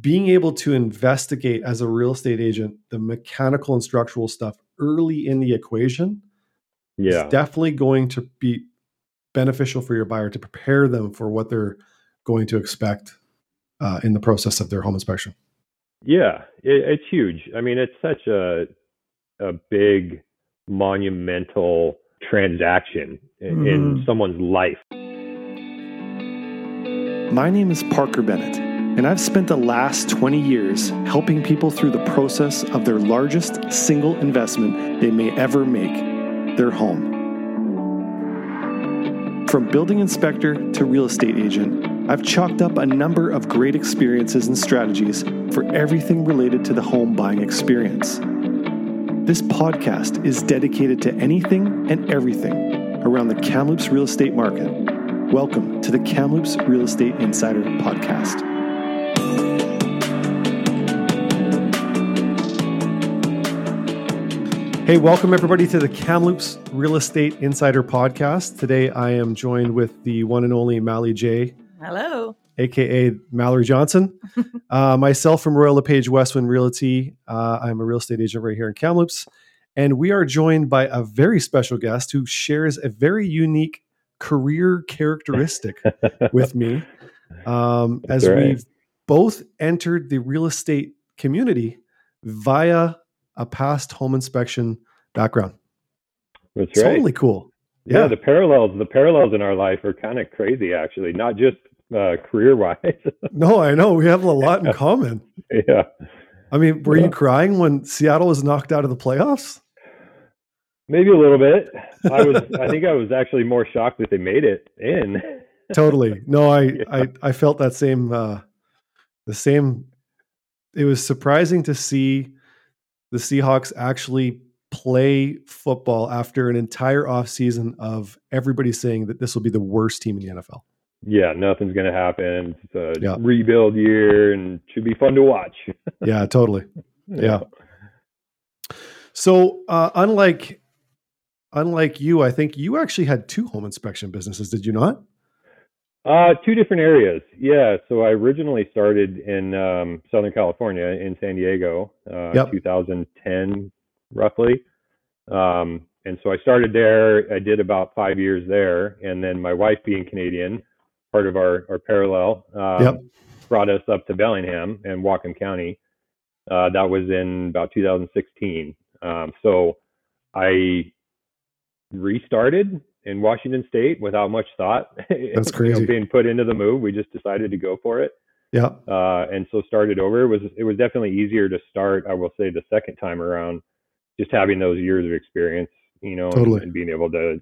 being able to investigate as a real estate agent the mechanical and structural stuff early in the equation Yeah. is definitely going to be beneficial for your buyer to prepare them for what they're going to expect uh, in the process of their home inspection. Yeah, it, it's huge. I mean, it's such a a big monumental transaction in, in Mhm. someone's life. My name is Parker Bennett, and I've spent the last 20 years helping people through the process of their largest single investment they may ever make their home. From building inspector to real estate agent, I've chalked up a number of great experiences and strategies for everything related to the home buying experience. This podcast is dedicated to anything and everything around the Kamloops real estate market. Welcome to the Kamloops Real Estate Insider Podcast. Hey, welcome everybody to the Kamloops Real Estate Insider Podcast. Today I am joined with the one and only Mally J, Hello. aka Mallory Johnson. uh, myself from Royal LePage Westwind Realty. Uh, I'm a real estate agent right here in Kamloops. And we are joined by a very special guest who shares a very unique career characteristic with me. Um, as right. we've both entered the real estate community via a past home inspection background. That's right. Totally cool. yeah. yeah. the parallels the parallels in our life are kind of crazy, actually. Not just uh, career wise. No, I know we have a lot in common. yeah. I mean, were Yeah. you crying when Seattle was knocked out of the playoffs? Maybe a little bit. I was. I think I was actually more shocked that they made it in. Totally. No, I Yeah. I I felt that same uh the same it was surprising to see the Seahawks actually play football after an entire offseason of everybody saying that this will be the worst team in the NFL. Yeah, nothing's gonna happen. It's a Yeah. rebuild year and should be fun to watch. Yeah, totally. Yeah. So, uh unlike unlike you, I think you actually had two home inspection businesses, did you not? Uh, two different areas. Yeah. So I originally started in um, Southern California, in San Diego, uh, Yep. 2010, roughly. Um, and so I started there. I did about five years there, and then my wife, being Canadian, part of our our parallel, um, Yep. brought us up to Bellingham and Whatcom County. Uh, that was in about 2016. Um, so I restarted in Washington State without much thought. That's You know, crazy. being put into the move, we just decided to go for it, Yeah. uh, and so started over. It was it was definitely easier to start. I will say the second time around, just having those years of experience, you know, and- Totally. and, being able to.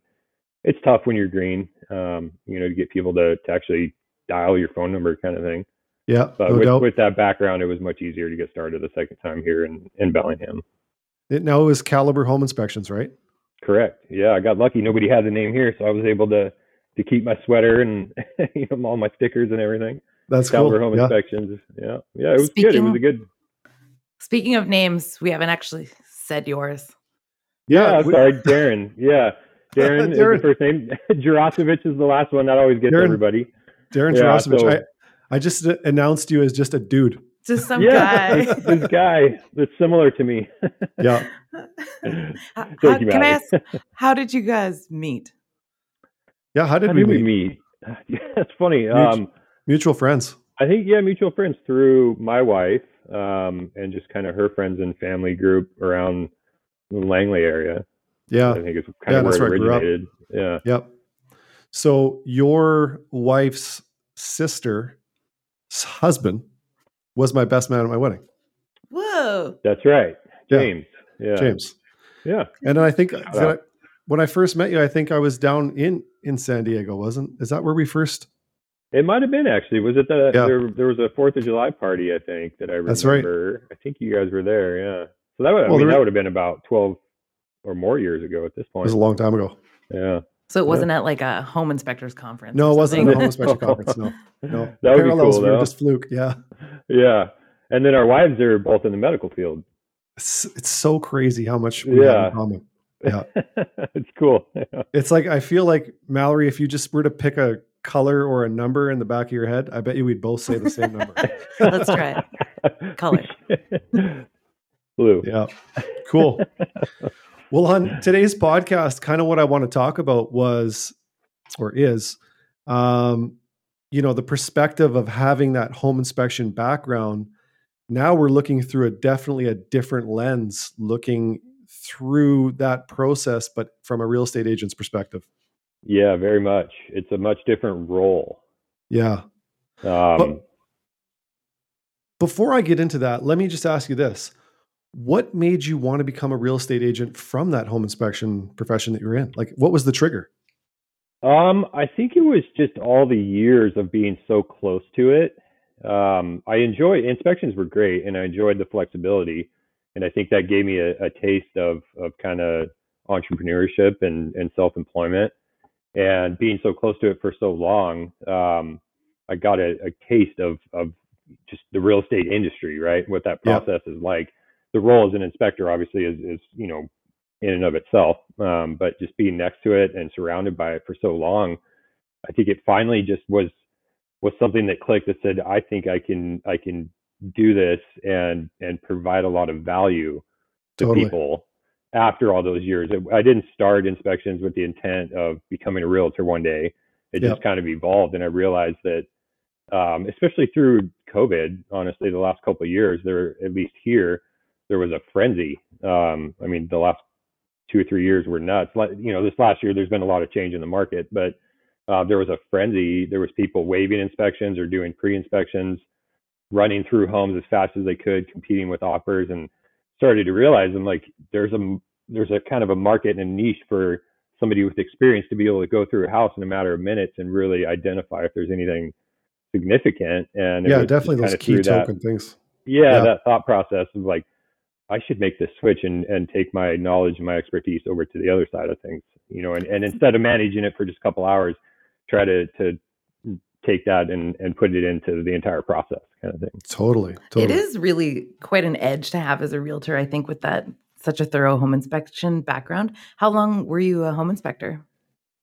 It's tough when you're green, um, you know, to get people to, to actually dial your phone number, kind of thing. Yeah. But no with, with that background, it was much easier to get started the second time here in, in Bellingham. It now is Caliber Home Inspections, right? Correct. Yeah, I got lucky. Nobody had the name here, so I was able to to keep my sweater and you know all my stickers and everything. That's Caliber cool. Home Yeah. Inspections. Yeah, yeah, it was good. It was a Speaking- good. Speaking of names, we haven't actually said yours. Yeah, we- sorry, Darin. Yeah, Darin, is the first name. Jurasevich is the last one. That always gets Darin. everybody. Darin Yeah, Tarasovich. so- I, I just announced you as just a dude. Just some yeah, guy. this, this guy that's similar to me. Yeah. How- Thank how- you, can I ask, how did you guys meet? Yeah. How did How we did we meet? meet? Yeah, that's funny. Mutu- Um, Mutual friends. I think yeah, mutual friends through my wife, um, and just kind of her friends and family group around the Langley area. Yeah. I think it's Yeah, kind of that's where where it I grew originated. Yeah, Yep. So your wife's sister's husband was my best man at my wedding, Whoa. that's right, James. Yeah, James. Yeah, And then I think Shout that I- when I first met you, I think I was down in in San Diego, wasn't? Is that where we first? it might have been actually. Was it the Yeah. there? There was a Fourth of July party, I think, that I remember. That's right. I think you guys were there. Yeah, so that would I mean, there- that would have been about twelve or more years ago at this point. It was a long time ago. yeah, So it wasn't at like a home inspectors conference. No, it wasn't at a home inspection conference. No, no. That would be Parallels cool, were though. just fluke. Yeah. yeah. And then our wives are both in the medical field. It's, it's so crazy how much we have in common. Yeah. it's cool. Yeah. It's like I feel like Mallory, if you just were to pick a color or a number in the back of your head, I bet you we'd both say the same number. Let's try it. color. Blue. Yeah. Cool. Well, on today's podcast, kind of what I want to talk about was or is um, you know, the perspective of having that home inspection background. Now we're looking through a definitely a different lens, looking through that process, but from a real estate agent's perspective. Yeah, very much. It's a much different role. Yeah. Um, Before I get into that, let me just ask you this. What made you want to become a real estate agent from that home inspection profession that you're in? Like, what was the trigger? Um, I think it was just all the years of being so close to it. Um, I enjoy inspections were great, and I enjoyed the flexibility, and I think that gave me a, a taste of of kind of entrepreneurship and and self employment. And being so close to it for so long, um, I got a, a taste of of just the real estate industry, right? What that Yeah. process is like. The role as an inspector, obviously, is is you know in and of itself. Um, but just being next to it and surrounded by it for so long, I think it finally just was was something that clicked that said, I think I can I can do this and and provide a lot of value to Totally. people after all those years. I didn't start inspections with the intent of becoming a realtor one day. It Yep. just kind of evolved, and I realized that, um, especially through COVID, honestly, the last couple of years, there at least here, there was a frenzy. Um, I mean, the last two or three years were nuts. Like, You know, this last year, there's been a lot of change in the market, but uh, there was a frenzy. There was people waiving inspections or doing pre-inspections, running through homes as fast as they could, competing with offers, and started to realize I'm like, there's a there's a kind of a market and a niche for somebody with experience to be able to go through a house in a matter of minutes and really identify if there's anything significant. And yeah, definitely those key through that- token things. yeah, Yeah. that thought process of like, I should make this switch and, and take my knowledge and my expertise over to the other side of things, you know, and, and instead of managing it for just a couple hours, try to, to take that and, and put it into the entire process kind of thing. Totally. Totally. It is really quite an edge to have as a realtor, I think, with that such a thorough home inspection background. How long were you a home inspector?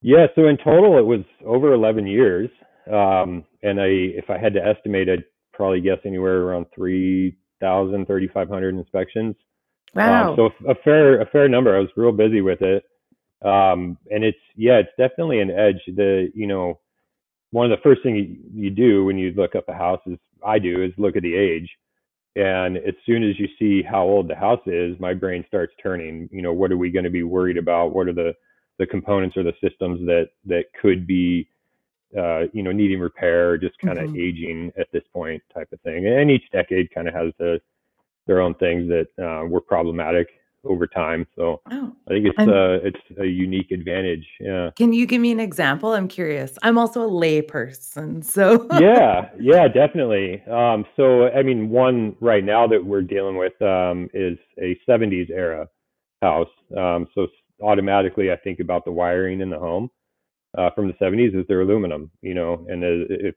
Yeah. So in total, it was over 11 years. Um, and I, if I had to estimate, I'd probably guess anywhere around 3,000, 3,500 inspections. Wow. Um, so a fair a fair number. I was real busy with it, um, and it's yeah, it's definitely an edge. The you know, one of the first things you, you do when you look up a house is I do is look at the age, and as soon as you see how old the house is, my brain starts turning. You know, what are we going to be worried about? What are the the components or the systems that that could be uh, you know needing repair just kind of Mhm. aging at this point type of thing. And each decade kind of has the their own things that uh, were problematic over time. So oh. I think it's And- uh, it's a unique advantage. Yeah. Can you give me an example? I'm curious. I'm also a lay person. So yeah, yeah, definitely. Um, so, I mean, one right now that we're dealing with um, is a 70s era house. Um, so, automatically, I think about the wiring in the home uh, from the 70s is they're aluminum, you know, and if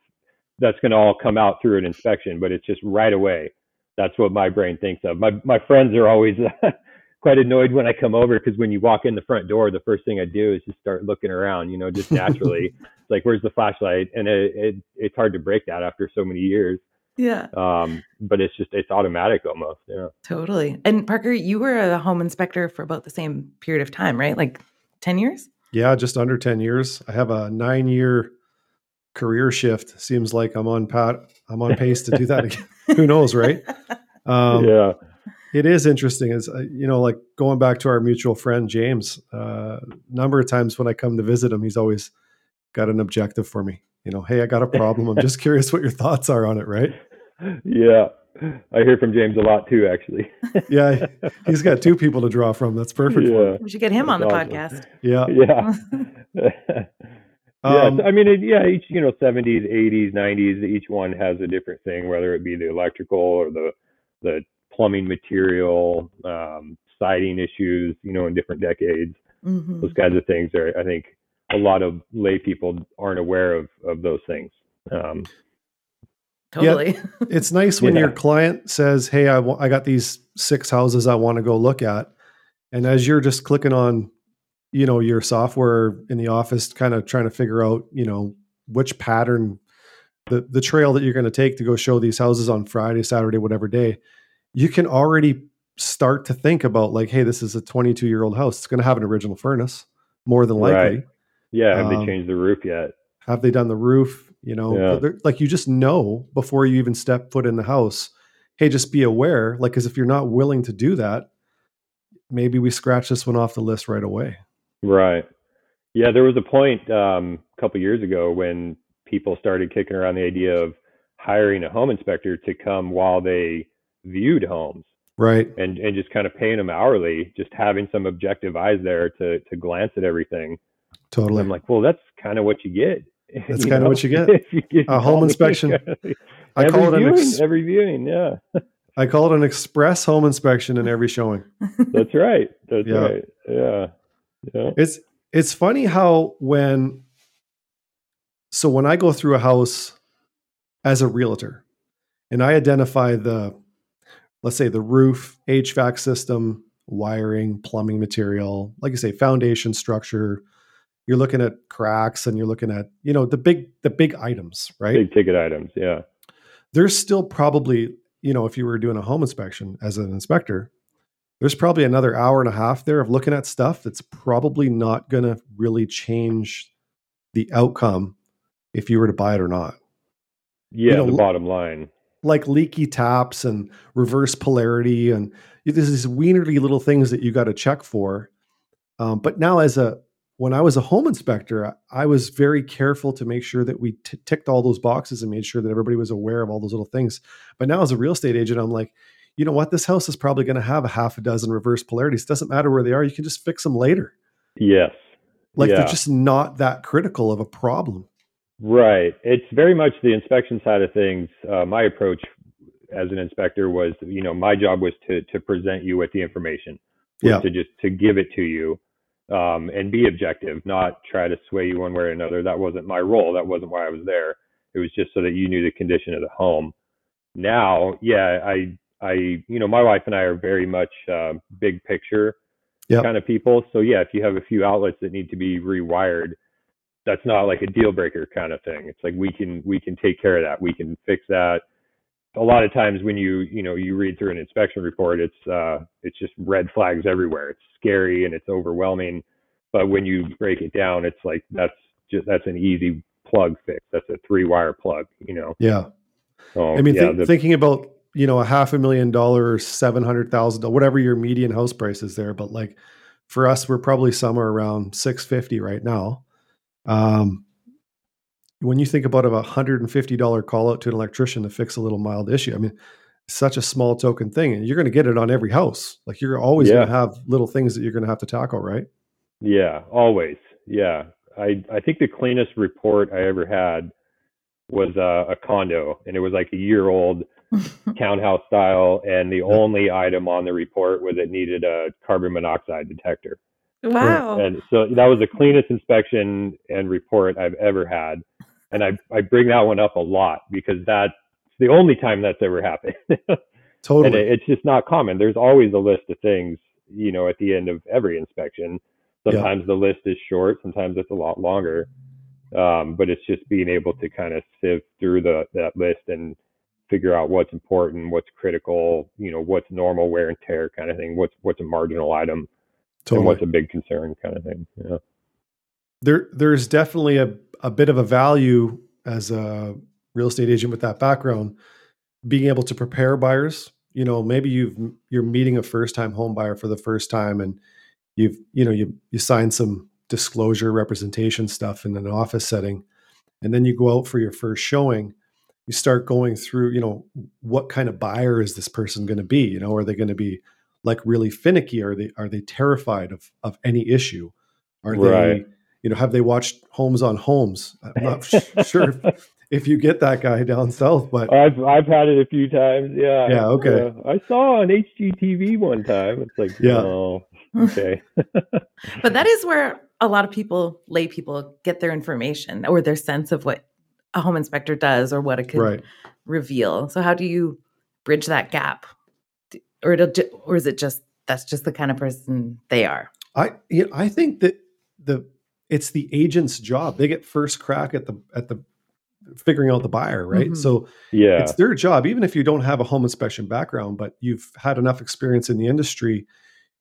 that's going to all come out through an inspection, but it's just right away. That's what my brain thinks of. My my friends are always quite annoyed when I come over because when you walk in the front door, the first thing I do is just start looking around, you know, just naturally. it's like, where's the flashlight? And it, it it's hard to break that after so many years. yeah, Um, but it's just it's automatic almost. Yeah. totally. And Parker, you were a home inspector for about the same period of time, right? Like 10 years? Yeah, just under 10 years. I have a nine year career shift. Seems like I'm on pat I'm on pace to do that again. Who knows, right? Um, yeah. It is interesting. Is uh, you know, like going back to our mutual friend James. Uh, number of times when I come to visit him, he's always got an objective for me. You know, hey, I got a problem. I'm just curious what your thoughts are on it. Right? Yeah. I hear from James a lot too, actually. Yeah, he's got two people to draw from. That's perfect. For him. yeah. We should get him on the That's podcast. Yeah. Yeah. yeah. Um, so, I mean, it, yeah, each, you know, 70s, 80s, 90s, each one has a different thing, whether it be the electrical or the, the plumbing material, um, siding issues, you know, in different decades. Mhm. Those kinds of things are, I think, a lot of lay people aren't aware of, of those things. Um, Totally. it's nice when your client says, "Hey, I I got these six houses I want to go look at," and as you're just clicking on, you know, your software in the office, kind of trying to figure out, you know, which pattern the the trail that you're going to take to go show these houses on Friday, Saturday, whatever day, you can already start to think about like, hey, this is a 22 year old house. It's going to have an original furnace, more than likely. Right. Yeah, have Um, they changed the roof yet? Have they done the roof? You know, Yeah. like you just know before you even step foot in the house. Hey, just be aware. Like, because if you're not willing to do that, maybe we scratch this one off the list right away. Right. Yeah, there was a point um, a couple years ago when people started kicking around the idea of hiring a home inspector to come while they viewed homes Right. and, and just kind of paying them hourly, just having some objective eyes there to to glance at everything. Totally. I'm like, well, that's kind of what you get. That's you kinda what you get. You A home inspection. I every call it an ex- every viewing. Yeah, I call it an express home inspection in every showing. that's right. That's Yeah. right. Yeah. Yeah. It's it's funny how when so when I go through a house as a realtor and I identify the let's say the roof, HVAC system, wiring, plumbing material, like I say foundation structure, you're looking at cracks and you're looking at, you know, the big the big items, right? Big ticket items. Yeah. there's still probably, you know, if you were doing a home inspection as an inspector, there's probably another hour and a half there of looking at stuff that's probably not going to really change the outcome if you were to buy it or not. Yeah. know, the bottom line. Like leaky taps and reverse polarity, and there's these wienerly little things that you got to check for. Um, but now, as a when I was a home inspector, I, was very careful to make sure that we t- ticked all those boxes and made sure that everybody was aware of all those little things. But now, as a real estate agent, I'm like, you know what? This house is probably going to have a half a dozen reverse polarities. Doesn't matter where they are; you can just fix them later. Yes. Like yeah. they're just not that critical of a problem. Right. It's very much the inspection side of things. Uh, my approach as an inspector was, you know, my job was to to present you with the information, Yeah. to just to give it to you, um, and be objective, not try to sway you one way or another. That wasn't my role. That wasn't why I was there. It was just so that you knew the condition of the home. Now, yeah, I I you know, my wife and I are very much uh, big picture Yep. kind of people. So yeah, if you have a few outlets that need to be rewired, that's not like a deal breaker kind of thing. It's like we can we can take care of that. We can fix that. A lot of times when you you know you read through an inspection report, it's uh it's just red flags everywhere. It's scary and it's overwhelming. But when you break it down, it's like that's just that's an easy plug fix. That's a three wire plug. You know. Yeah. So I mean, yeah, think, the- thinking about you know a half a million dollars, seven hundred thousand, whatever your median house price is there, but like for us, we're probably somewhere around six fifty right now. Um, when you think about a hundred and fifty dollar call out to an electrician to fix a little mild issue, I mean, such a small token thing, and you're going to get it on every house. Like you're always Yeah. going to have little things that you're going to have to tackle, right? Yeah, always. Yeah. I I think the cleanest report I ever had was uh, a condo and it was like a year old townhouse style and the only item on the report was it needed a carbon monoxide detector. wow. And so that was the cleanest inspection and report I've ever had. And I I bring that one up a lot because that's the only time that's ever happened. and Totally. it, it's just not common. There's always a list of things, you know, at the end of every inspection. Yeah. Sometimes the list is short, sometimes it's a lot longer. Um, but it's just being able to kind of sift through the that list and figure out what's important, what's critical, you know, what's normal wear and tear kind of thing, what's what's a marginal item, totally. and what's a big concern kind of thing. Yeah. There there's definitely a, a bit of a value as a real estate agent with that background being able to prepare buyers. You know maybe you've you're meeting a first time home buyer for the first time and you've you know you you sign some disclosure representation stuff in an office setting and then you go out for your first showing you start going through you know what kind of buyer is this person going to be? You know are they going to be like really finicky? Are they are they terrified of of any issue? Are they Right. You know have they watched Holmes on Homes i'm not sure if, if you get that guy down south but I've I've had it a few times. Yeah. Yeah, okay. Yeah. I saw on HGTV one time. It's like, Yeah. oh, okay. but that is where a lot of people, lay people, get their information or their sense of what a home inspector does or what it could right reveal. So how do you bridge that gap, or it'll, ju- or is it just that's just the kind of person they are? I you know, I think that the it's the agent's job. They get first crack at the at the figuring out the buyer, right? Mhm. So Yeah. it's their job, even if you don't have a home inspection background, but you've had enough experience in the industry,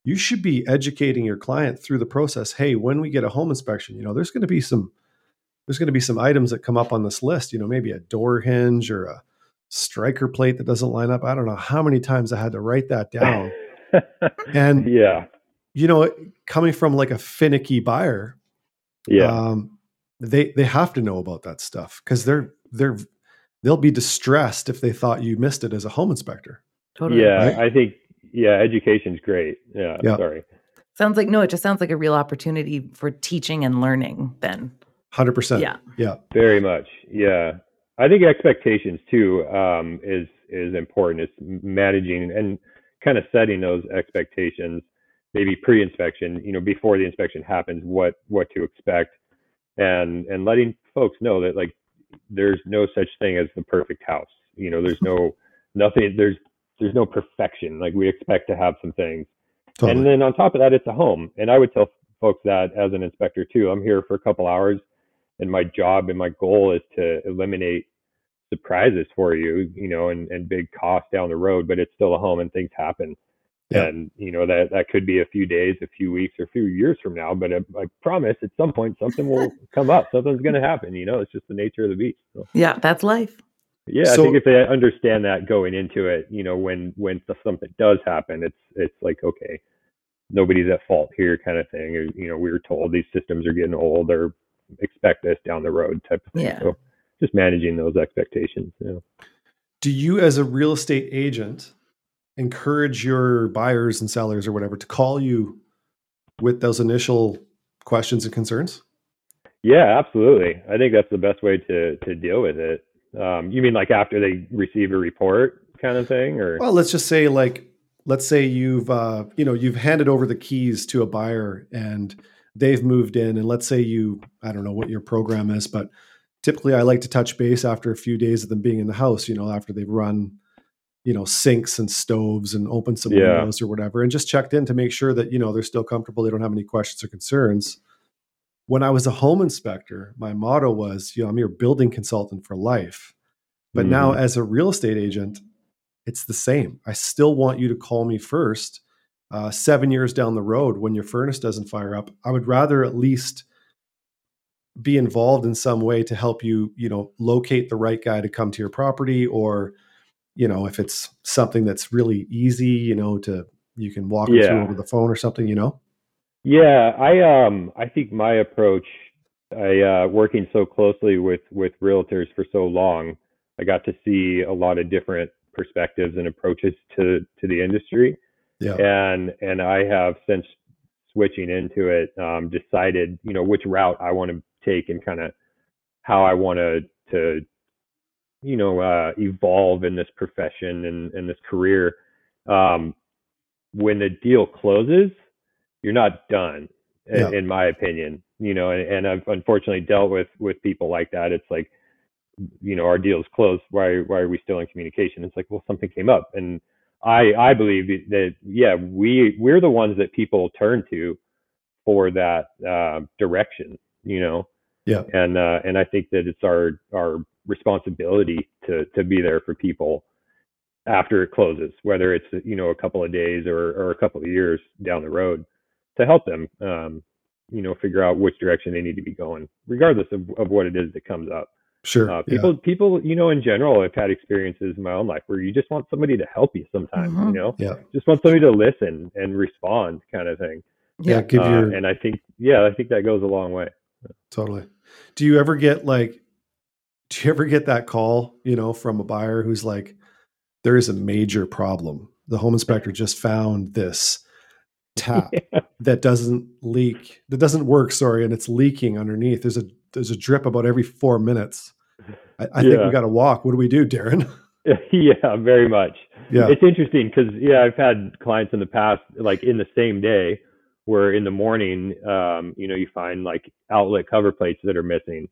you should be educating your client through the process. Hey, when we get a home inspection, you know, there's going to be some there's going to be some items that come up on this list, you know, maybe a door hinge or a striker plate that doesn't line up. I don't know how many times I had to write that down. And yeah. you know, coming from like a finicky buyer, Yeah. um, they they have to know about that stuff because they're they're they'll be distressed if they thought you missed it as a home inspector. Totally. yeah. right? I think, yeah, education's great. Yeah. Yeah. Sorry. Sounds like no, it just sounds like a real opportunity for teaching and learning then. Hundred percent. Yeah. Yeah. Very much. Yeah. I think expectations too um, is is important. It's managing and kind of setting those expectations, maybe pre-inspection, you know, before the inspection happens, what what to expect, and and letting folks know that like there's no such thing as the perfect house. You know, there's no nothing. There's there's no perfection. Like we expect to have some things, Totally. and then on top of that, it's a home. And I would tell folks that as an inspector too. I'm here for a couple hours, and my job and my goal is to eliminate surprises for you, you know, and, and big costs down the road, but it's still a home and things happen. Yeah. And, you know, that, that could be a few days, a few weeks, or a few years from now, but I, I promise at some point something will come up. Something's going to happen, you know, it's just the nature of the beast. So. Yeah, that's life. Yeah, So- I think if they understand that going into it, you know, when when stuff, something does happen, it's it's like okay, nobody's at fault here, kind of thing. Or, you know, we were told these systems are getting old, or expect this down the road, type of thing. Yeah. So just managing those expectations. You know. Do you, as a real estate agent, encourage your buyers and sellers or whatever to call you with those initial questions and concerns? Yeah, absolutely. I think that's the best way to to deal with it. Um, you mean like after they receive a report, kind of thing, or Well, let's just say like let's say you've uh, you know you've handed over the keys to a buyer and they've moved in, and let's say you I don't know what your program is, but typically I like to touch base after a few days of them being in the house. You know, after they've run you know sinks and stoves and opened some Yeah. windows or whatever, and just checked in to make sure that you know they're still comfortable. They don't have any questions or concerns. When I was a home inspector, my motto was, you know, I'm your building consultant for life. But now, Mhm. as a real estate agent, it's the same. I still want you to call me first. Uh, seven years down the road, when your furnace doesn't fire up, I would rather at least be involved in some way to help you, you know, locate the right guy to come to your property, or, you know, if it's something that's really easy, you know, to you can walk them through over the phone or something, you know. Yeah, I um I think my approach I uh working so closely with with realtors for so long, I got to see a lot of different perspectives and approaches to to the industry. Yeah, And and I have since switching into it um decided, you know, which route I want to take and kind of how I want to to you know uh evolve in this profession and and this career. Um when the deal closes, you're not done in, Yeah. in my opinion you know and, and i've unfortunately dealt with with people like that it's like you know our deal's closed why why are we still in communication it's like well something came up and i i believe that yeah we we're the ones that people turn to for that uh, direction you know Yeah. and uh and i think that it's our our responsibility to to be there for people after it closes whether it's you know a couple of days or or a couple of years down the road to help them um you know figure out which direction they need to be going regardless of, of what it is that comes up sure. uh, yeah. people people you know in general i've had experiences in my own life where you just want somebody to help you sometimes Mhm. you know Yeah. just want somebody to listen and respond kind of thing yeah, give Uh, your and i think yeah i think that goes a long way Totally. Do you ever get like, do you ever get that call, you know, from a buyer who's like, there is a major problem. The home inspector just found this tap that doesn't leak, that doesn't work, sorry, and it's leaking underneath. There's a there's a drip about every four minutes. I, I think Yeah. we got to walk. What do we do, Darin? yeah very much yeah, It's interesting because yeah, I've had clients in the past like in the same day where in the morning, um, you know, you find like outlet cover plates that are missing,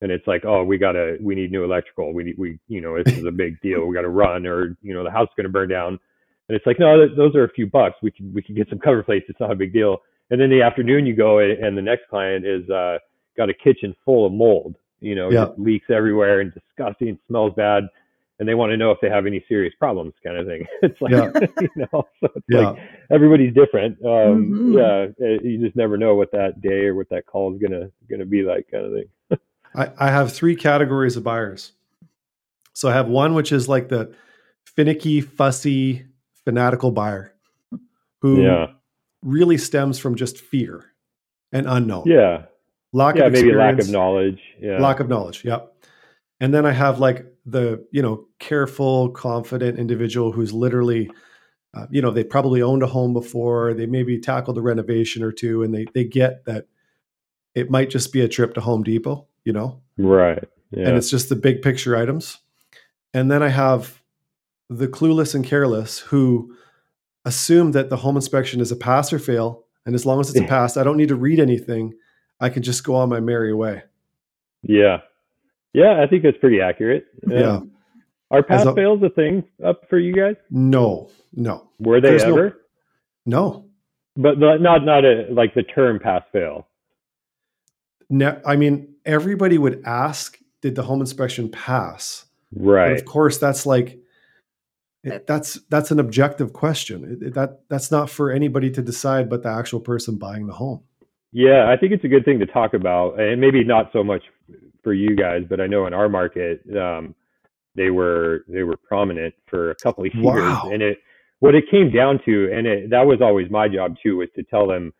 and it's like, oh, we gotta, we need new electrical. We need, we, you know, this is a big deal. We got to run, or you know, the house is gonna burn down. And it's like, no, th- those are a few bucks. We can we can get some cover plates. It's not a big deal. And then the afternoon you go and and the next client is uh, got a kitchen full of mold, You know, Yeah. just leaks everywhere and disgusting, smells bad, and they want to know if they have any serious problems, kind of thing. It's like Yeah. you know, so it's Yeah. like everybody's different. Um, Mhm. Yeah, uh, you just never know what that day or what that call is gonna gonna be like, kind of thing. I, I have three categories of buyers. So I have one which is like the finicky, fussy, fanatical buyer who Yeah, really stems from just fear and unknown. yeah, Lack yeah. of Maybe lack of knowledge. Yeah, Lack of knowledge. Yep. And then I have like the, you know, careful, confident individual who's literally, uh, you know, they probably owned a home before. They maybe tackled a renovation or two, and they they get that it might just be a trip to Home Depot, you know, right. Yeah, and it's just the big picture items. And then I have the clueless and careless who assume that the home inspection is a pass or fail. And as long as it's a pass, I don't need to read anything. I can just go on my merry way. yeah, yeah. I think that's pretty accurate. Yeah. Are pass a- fails a thing up for you guys? No, no, Were they There's no- ever? no. But the, not not a like the term pass fail. Ne- I mean, everybody would ask, did the home inspection pass? But Right. of course, that's like, it- that's that's an objective question. It- it- that that's not for anybody to decide, but the actual person buying the home. Yeah, I think it's a good thing to talk about, and maybe not so much for you guys, but I know in our market, um, they were they were prominent for a couple of years, Wow. and it what it came down to, and it, that was always my job too, was to tell them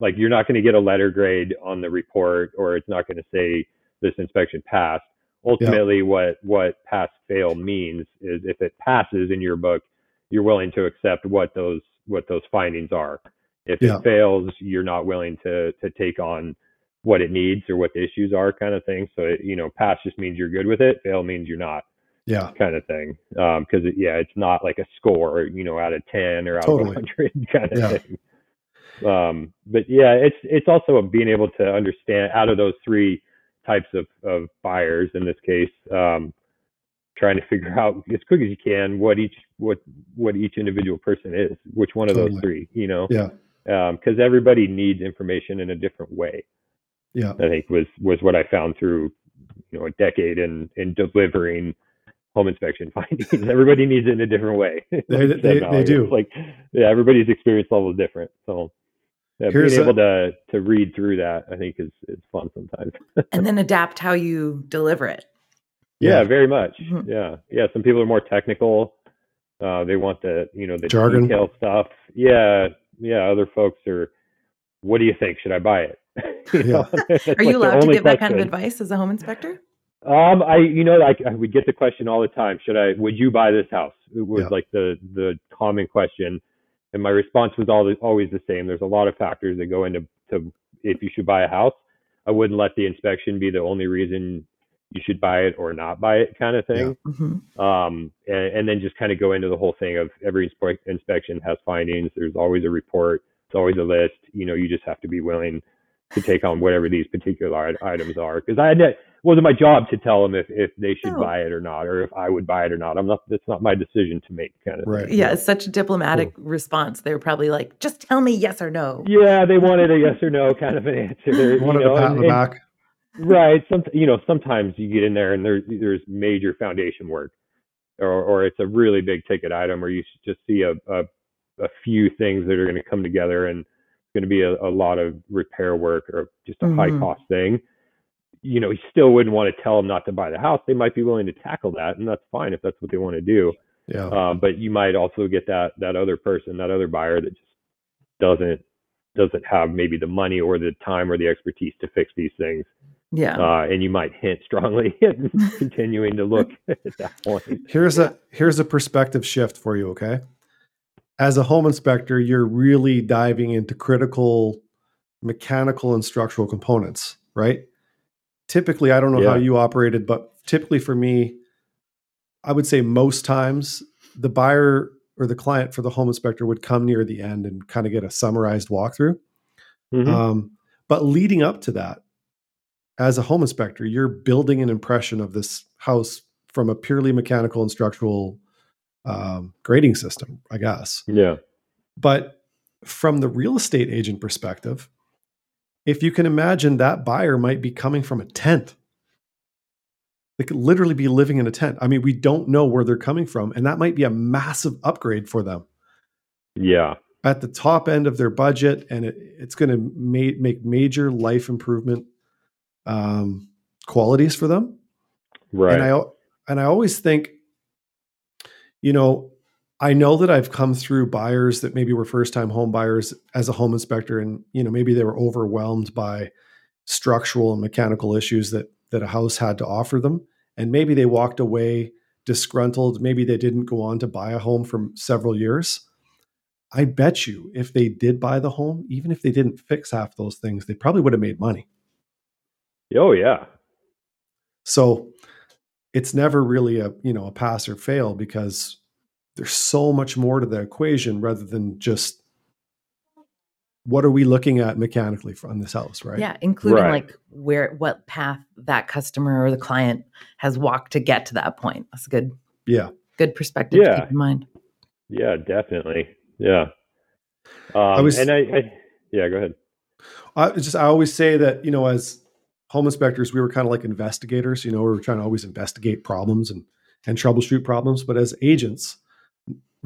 like you're not going to get a letter grade on the report, or it's not going to say this inspection passed. Ultimately, what what pass fail means is if it passes in your book, you're willing to accept what those what those findings are. If Yeah. it fails, you're not willing to to take on what it needs or what the issues are, kind of thing. So it, you know, pass just means you're good with it. Fail means you're not, Yeah, kind of thing. Um, because it, yeah, it's not like a score, you know, out of ten or out Totally. of hundred, kind of Yeah. thing. Um, but yeah, it's it's also being able to understand out of those three types of of buyers in this case, um, trying to figure out as quick as you can what each what what each individual person is, which one of Totally. those three, you know, yeah, because everybody needs information in a different way. yeah. I think was was what I found through you know a decade in in delivering home inspection findings. Everybody needs it in a different way. They- they- they it's do. Like yeah, everybody's experience level is different. So yeah, being Here's a- able to to read through that, I think is is fun sometimes. and then adapt how you deliver it. yeah, very much. Mhm. Yeah, yeah. Some people are more technical. Uh, they want the you know the Jargon. detail stuff. Yeah, yeah. Other folks are. What do you think? Should I buy it? You Yeah. Are you the allowed to only give that kind of advice as a home inspector? Um, I, you know, like I would get the question all the time. Should I? Would you buy this house? It was Yeah. like the the common question, and my response was always always the same. There's a lot of factors that go into to if you should buy a house. I wouldn't let the inspection be the only reason you should buy it or not buy it, kind of thing. hmm Um, and, and then just kind of go into the whole thing of every inspe- inspection has findings. There's always a report. It's always a list. You know, you just have to be willing to take on whatever these particular items are. Because I had wasn't my job to tell them if, if they should No. buy it or not, or if I would buy it or not. I'm not. That's not my decision to make. Kind of. Right. Thing. Yeah, it's such a diplomatic response. They were probably like, just tell me yes or no. Yeah, they wanted a yes or no kind of an answer. Wanted you know, a pat on the back. right some you know sometimes you get in there and there's there's major foundation work or or it's a really big ticket item or you just see a a, a few things that are going to come together and it's going to be a, a lot of repair work or just a high Mhm. cost thing you know he still wouldn't want to tell them not to buy the house they might be willing to tackle that and that's fine if that's what they want to do Yeah, um, but you might also get that that other person, that other buyer that just doesn't doesn't have maybe the money or the time or the expertise to fix these things, Yeah. uh, and you might hint strongly at continuing to look at that point. here's a here's a perspective shift for you. Okay, as a home inspector, you're really diving into critical mechanical and structural components, right? Typically, I don't know how you operated, but typically for me, I would say most times the buyer or the client for the home inspector would come near the end and kind of get a summarized walkthrough. Mhm. Um, but leading up to that, as a home inspector, you're building an impression of this house from a purely mechanical and structural um, grading system, I guess. yeah, But from the real estate agent perspective, if you can imagine that buyer might be coming from a tent, they could literally be living in a tent. I mean, we don't know where they're coming from, and that might be a massive upgrade for them Yeah. at the top end of their budget, and it, it's going to ma- make major life improvement um, qualities for them. Right. And I and I always think, you know, I know that I've come through buyers that maybe were first time home buyers as a home inspector, and you know maybe they were overwhelmed by structural and mechanical issues that that a house had to offer them, and maybe they walked away disgruntled. Maybe they didn't go on to buy a home for several years. I bet you, if they did buy the home, even if they didn't fix half those things, they probably would have made money. oh yeah. So it's never really a you know a pass or fail because there's so much more to the equation rather than just what are we looking at mechanically on this house, right? Yeah, including Right. like where what path that customer or the client has walked to get to that point. That's a good Yeah. good perspective to keep in mind. Yeah, definitely. Yeah. Um, was- and I, I, yeah, go ahead. I just I always say that you know as home inspectors we were kind of like investigators. You know, we were trying to always investigate problems and and troubleshoot problems. But as agents,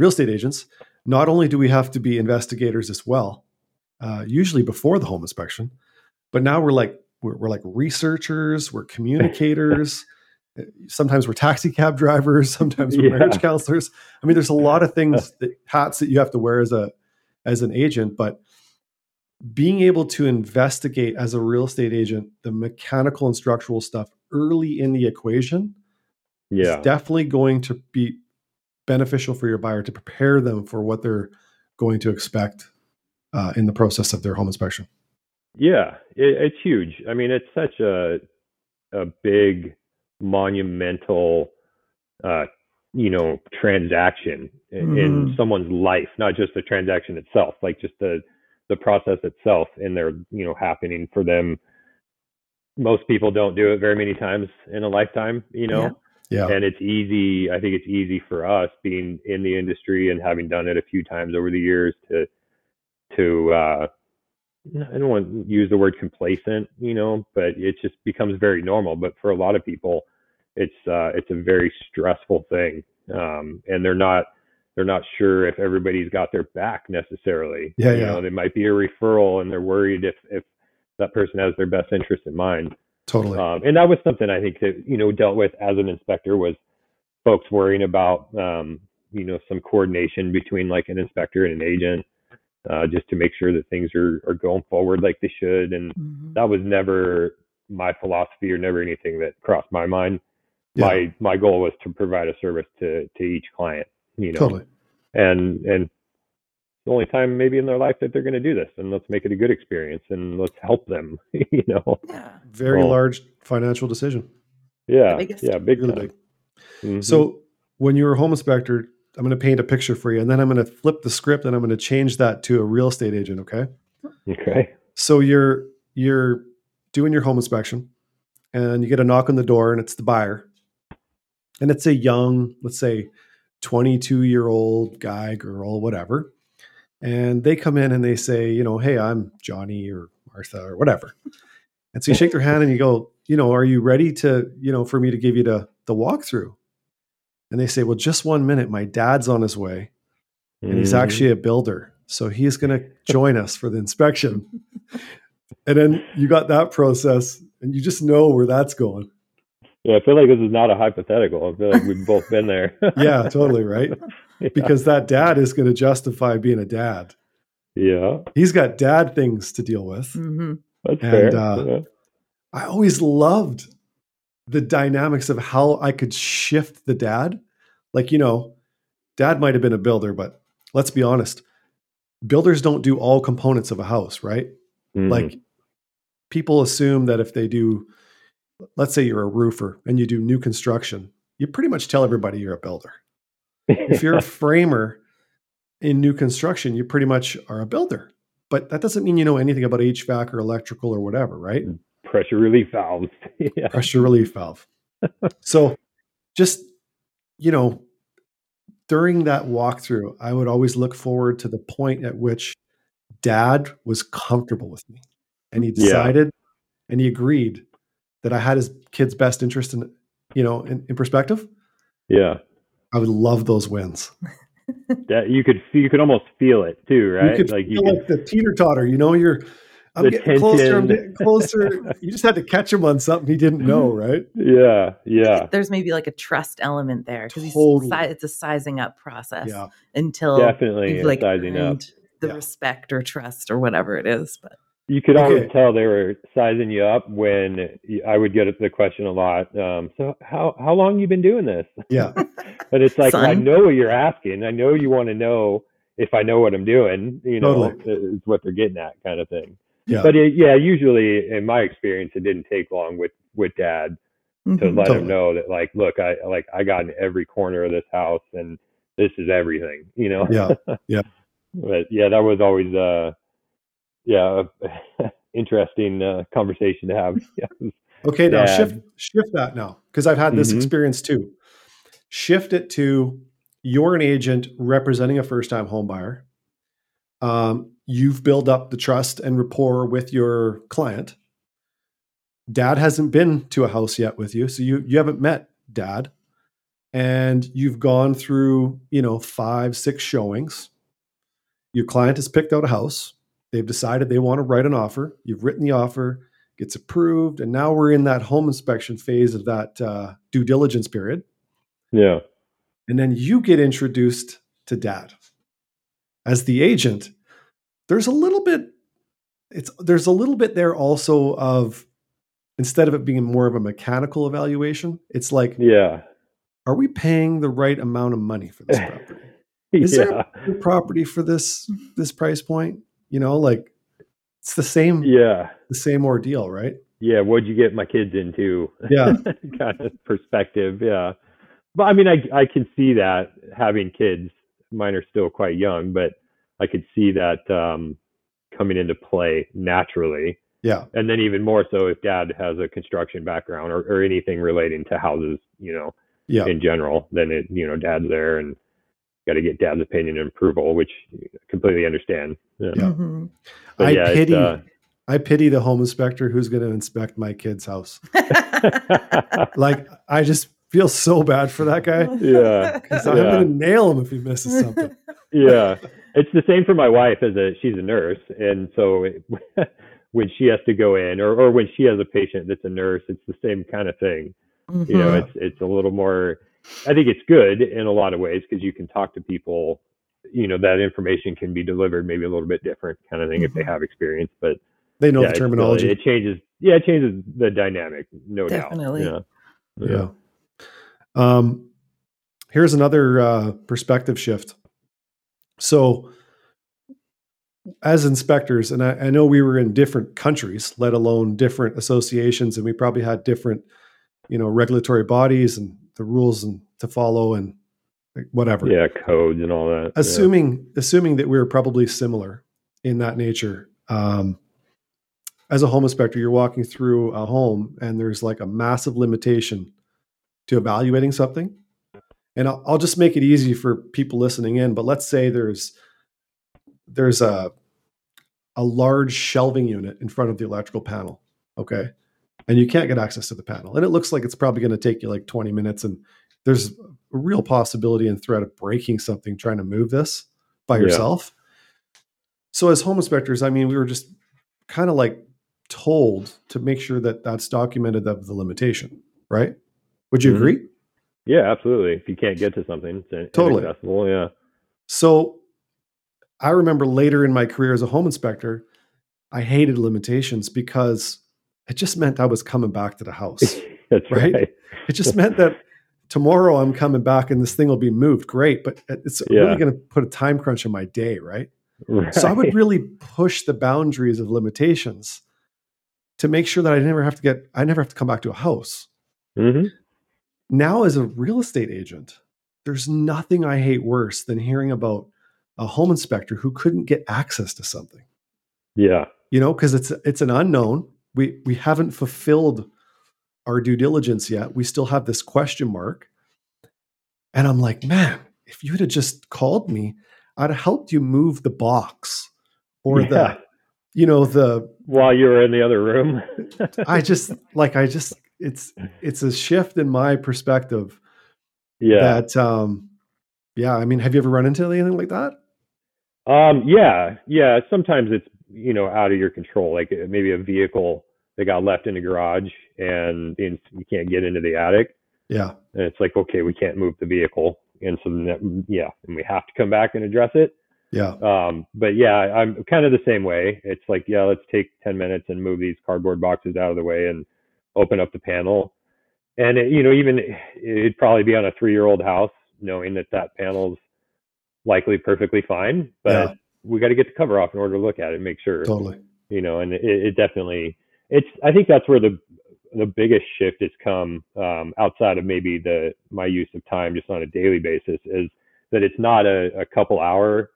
real estate agents, not only do we have to be investigators as well, uh, usually before the home inspection, but now we're like we're, we're like researchers, we're communicators. Uh, sometimes we're taxi cab drivers. Sometimes we're Yeah. marriage counselors. I mean, there's a lot of things that hats that you have to wear as a as an agent, but being able to investigate as a real estate agent the mechanical and structural stuff early in the equation Yeah. is definitely going to be beneficial for your buyer to prepare them for what they're going to expect uh, in the process of their home inspection. Yeah, it, it's huge. I mean, it's such a a big, monumental, uh, you know, transaction in, in Mhm. someone's life. Not just the transaction itself, like just the the process itself, and they're you know happening for them. Most people don't do it very many times in a lifetime, you know. Yeah. and it's easy i think it's easy for us being in the industry and having done it a few times over the years to to uh i don't want to use the word complacent you know but it just becomes very normal but for a lot of people it's uh it's a very stressful thing um and they're not they're not sure if everybody's got their back necessarily Yeah, you yeah. know they might be a referral and they're worried if if that person has their best interest in mind Totally. um, and that was something I think that you know dealt with as an inspector was folks worrying about um, you know some coordination between like an inspector and an agent uh, just to make sure that things are are going forward like they should. And Mhm. that was never my philosophy or never anything that crossed my mind. Yeah. My my goal was to provide a service to to each client. You know, totally. and and it's the only time maybe in their life that they're going to do this and let's make it a good experience and let's help them you know Yeah. Very Well- large financial decision. yeah yeah big Really time big. Mhm. So when you're a home inspector, I'm going to paint a picture for you, and then I'm going to flip the script and I'm going to change that to a real estate agent. Okay. okay So you're you're doing your home inspection, and you get a knock on the door, and it's the buyer, and it's a young, let's say, 22 year old guy, girl, whatever, and they come in and they say, you know, hey, I'm Johnny or Martha or whatever, and so you shake their hand and you go, you know, are you ready to, you know, for me to give you the the walkthrough? And they say, well, just one minute, my dad's on his way and he's Mhm. actually a builder. So he's going to join us for the inspection. And then you got that process and you just know where that's going. Yeah i feel like this is not a hypothetical i feel like we've both been there Yeah, totally, right? yeah. Because that dad is going to justify being a dad. yeah He's got dad things to deal with. hmm that's And, fair uh, yeah. I always loved the dynamics of how I could shift the dad. Like, you know, dad might have been a builder, but let's be honest, builders don't do all components of a house, right? Mhm. like people assume that if they do let's say you're a roofer and you do new construction you pretty much tell everybody you're a builder. If you're a framer in new construction you pretty much are a builder. But that doesn't mean you know anything about hvac or electrical or whatever right? Mm. Pressure relief valves yeah. Pressure relief valve. So just you know during that walkthrough i would always look forward to the point at which dad was comfortable with me and he Yeah. decided and he agreed that i had his kid's best interest in you know, in, in perspective, Yeah. I would love those wins. That you could you could almost feel it too, right? You could like feel like the teeter totter. You know, you're I'm The getting closer. I'm getting closer. you just had to catch him on something he didn't know, right? yeah, yeah. There's maybe like a trust element there because Totally. it's a sizing up process Yeah. until Definitely you've like sizing up. the Yeah. respect or trust or whatever it is. But You could always Okay. tell they were sizing you up when I would get the question a lot. Um, so how how long you been doing this? Yeah. But it's like well, I know what you're asking. I know you want to know if I know what I'm doing. You know, Totally. is what they're getting at, kind of thing. Yeah. But it, yeah, usually in my experience, it didn't take long with with dad to Mhm. let Totally. him know that like, look, I like I got in every corner of this house, and this is everything. You know. Yeah. Yeah. but yeah, that was always uh, yeah, interesting uh, conversation to have. Okay, now Yeah. shift shift that now because I've had this Mhm. experience too. Shift it to you're an agent representing a first time home buyer. Um, you've built up the trust and rapport with your client. Dad hasn't been to a house yet with you, so you you haven't met dad, and you've gone through you know five six showings. Your client has picked out a house. They've decided they want to write an offer. You've written the offer gets approved, and now we're in that home inspection phase of that uh, due diligence period. Yeah. And then you get introduced to dad as the agent. There's a little bit, it's there's a little bit there also of instead of it being more of a mechanical evaluation, it's like, Yeah. are we paying the right amount of money for this property? Is yeah. there a property for this this price point? You know, like it's the same yeah. the same ordeal, right? Yeah. What'd you get my kids into? Yeah. kind of perspective. Yeah. But I mean, I I can see that having kids. Mine are still quite young, but I could see that um, coming into play naturally. Yeah. and then even more so if dad has a construction background or, or anything relating to houses you know Yeah. in general then it you know dad's there and got to get dad's opinion and approval which I completely understand yeah, Yeah. Mhm. I yeah it's, pity uh, I pity the home inspector who's going to inspect my kid's house. Like I just feel so bad for that guy. Yeah. 'cause I'm going to nail him if he misses something. yeah it's the same for my wife as a she's a nurse and so it, when she has to go in or, or when she has a patient that's a nurse it's the same kind of thing you know Mhm. it's it's a little more i think it's good in a lot of ways because you can talk to people you know that information can be delivered maybe a little bit different kind of thing if they Mhm. have experience but They know yeah, the terminology. it changes yeah it changes the dynamic no Definitely. doubt yeah yeah. Um, here's another uh, perspective shift. So, as inspectors, and I, I know we were in different countries, let alone different associations, and we probably had different, you know, regulatory bodies and the rules and to follow and like, whatever. yeah codes and all that yeah. assuming assuming that we are probably similar in that nature um, as a home inspector you're walking through a home and there's like a massive limitation to evaluating something and I'll, I'll just make it easy for people listening in but let's say there's there's a a large shelving unit in front of the electrical panel okay and you can't get access to the panel and it looks like it's probably going to take you like 20 minutes and there's a real possibility and threat of breaking something trying to move this by Yeah. yourself. So as home inspectors, I mean, we were just kind of like told to make sure that that's documented of the limitation, right? Would you Mhm. agree? yeah absolutely if you can't get to something it's Totally. inaccessible yeah So I remember later in my career as a home inspector, I hated limitations because it just meant I was coming back to the house. that's Right? right, it just meant that tomorrow I'm coming back and this thing will be moved. Great, but it's Yeah. really going to put a time crunch on my day, right? right. So I would really push the boundaries of limitations to make sure that I never have to get I never have to come back to a house. hmm Now as a real estate agent, there's nothing I hate worse than hearing about a home inspector who couldn't get access to something. yeah You know, because it's it's an unknown. We we haven't fulfilled our due diligence yet. We still have this question mark. And I'm like, man, if you had just called me, I'd have helped you move the box or Yeah. the, you know, the while you were in the other room I just like I just it's it's a shift in my perspective Yeah. that um yeah i mean have you ever run into anything like that Um, yeah, yeah. Sometimes it's you know out of your control, like uh, maybe a vehicle that got left in the garage and in, you can't get into the attic, yeah. And it's like okay, we can't move the vehicle, and so that, yeah, and we have to come back and address it. yeah. Um, but yeah, I'm kind of the same way. It's like yeah, let's take ten minutes and move these cardboard boxes out of the way and open up the panel, and it, you know even it'd probably be on a three-year-old house, knowing that that panel's likely perfectly fine, but Yeah. we got to get the cover off in order to look at it and make sure, totally. You know, and it, it definitely, it's, I think that's where the, the biggest shift has come, um, outside of maybe the, my use of time just on a daily basis is that it's not a, a couple hour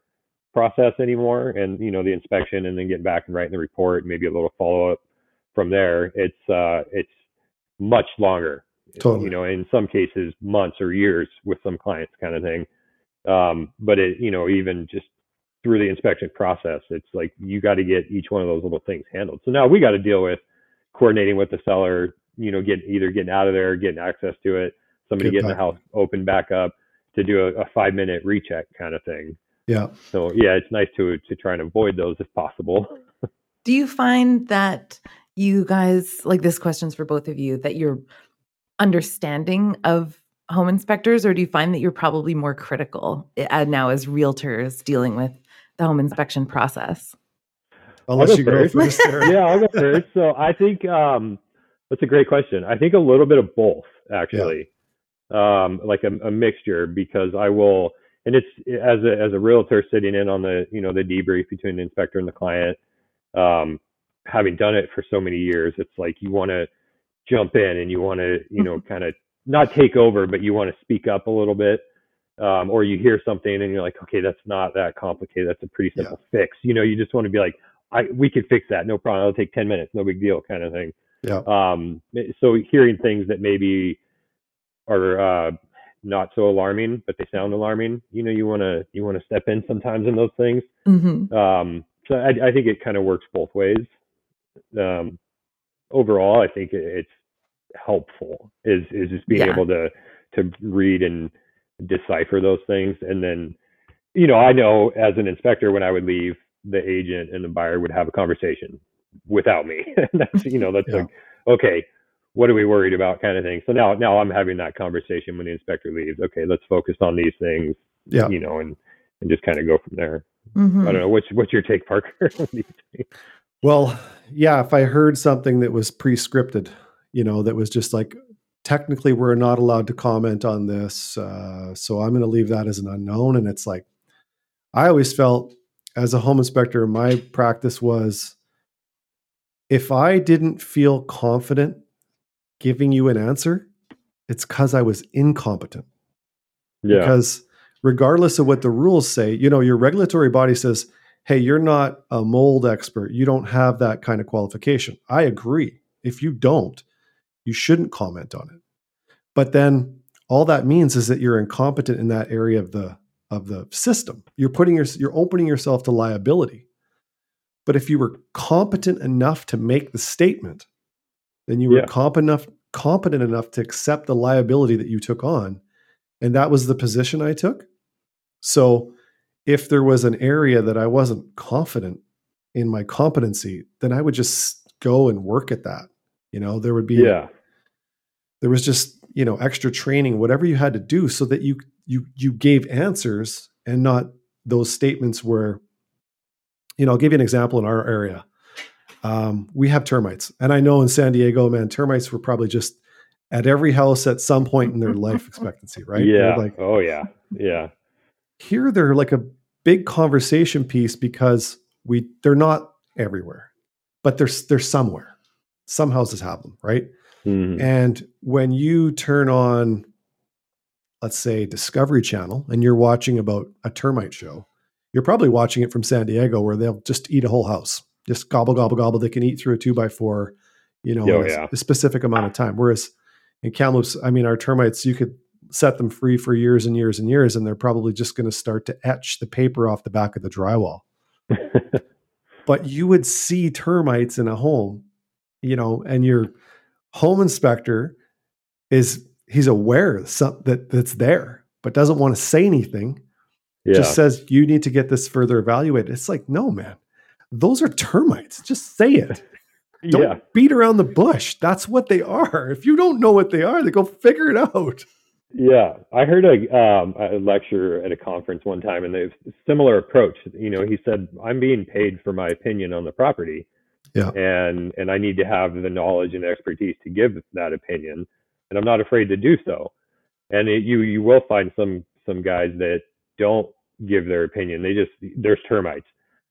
process anymore. And, you know, the inspection and then getting back and writing the report, maybe a little follow up from there. It's, uh, it's much longer, Totally. you know, in some cases months or years with some clients kind of thing. Um, but it, you know, even just through the inspection process, it's like you got to get each one of those little things handled. So now we got to deal with coordinating with the seller, you know, get either getting out of there, getting access to it, somebody Get getting the house open back up to do a, a five minute recheck kind of thing. yeah So yeah, it's nice to to try and avoid those if possible. Do you find that you guys, like this question's for both of you, that you're understanding of home inspectors, or do you find that you're probably more critical uh, now as realtors dealing with the home inspection process? i'll I'll you go first. first yeah, I'll go first. So I think um, that's a great question. I think a little bit of both, actually, um, like a, a mixture, because I will, and it's as a as a realtor sitting in on the you know the debrief between the inspector and the client. Um, having done it for so many years, it's like you want to jump in and you want to you know kind of not take over, but you want to speak up a little bit. Um, or you hear something and you're like, okay, that's not that complicated. That's a pretty Yeah. simple fix. You know, you just want to be like, I we could fix that, no problem. It'll take ten minutes, no big deal, kind of thing. yeah Um, so hearing things that maybe are uh, not so alarming, but they sound alarming, you know, you want to you want to step in sometimes in those things. Mm-hmm. Um, so I, I think it kind of works both ways. Um, overall, I think it, it's helpful is is just being Yeah. able to to read and decipher those things, and then you know I know as an inspector when I would leave, the agent and the buyer would have a conversation without me. And that's you know that's Yeah. like okay. What are we worried about, kind of thing. So now, now I'm having that conversation when the inspector leaves. Okay, let's focus on these things, yeah you know, and and just kind of go from there. Mm-hmm. I don't know. What's what's your take, Parker? You? Well, yeah, if I heard something that was pre-scripted, you know, that was just like technically we're not allowed to comment on this, uh, so I'm going to leave that as an unknown. And it's like I always felt as a home inspector, my practice was if I didn't feel confident giving you an answer, it's because I was incompetent Yeah, because regardless of what the rules say, you know, your regulatory body says, hey, you're not a mold expert. You don't have that kind of qualification. I agree. If you don't, you shouldn't comment on it. But then all that means is that you're incompetent in that area of the of the system. You're putting your you're opening yourself to liability. But if you were competent enough to make the statement, then you were Yeah. competent enough competent enough to accept the liability that you took on. And that was the position I took. So if there was an area that I wasn't confident in my competency, then I would just go and work at that. You know, there would be yeah, there was just, you know, extra training, whatever you had to do so that you you you gave answers and not those statements where you know, I'll give you an example in our area. Um, we have termites. And I know in San Diego, man, termites were probably just at every house at some point in their life expectancy, right? They're yeah. like oh yeah, yeah, here they're like a big conversation piece because we they're not everywhere, but they're they're somewhere. Some houses have them, right? Mhm. And when you turn on, let's say Discovery Channel, and you're watching about a termite show, you're probably watching it from San Diego where they'll just eat a whole house, just gobble gobble gobble. They can eat through a two by four, you know, Oh, in a, yeah. a specific amount of time. Whereas in Kamloops, I mean, our termites, you could set them free for years and years and years, and they're probably just going to start to etch the paper off the back of the drywall. But you would see termites in a home, you know, and you're home inspector is he's aware that that's there, but doesn't want to say anything. Yeah. Just says you need to get this further evaluated. It's like, no, man, those are termites. Just say it. Don't yeah. beat around the bush. That's what they are. If you don't know what they are, they go figure it out. Yeah, I heard a, um, a lecture at a conference one time, and they similar approach. You know, he said, "I'm being paid for my opinion on the property, yeah, and and I need to have the knowledge and expertise to give that opinion, and I'm not afraid to do so. And it, you you will find some some guys that don't give their opinion. They just there's termites.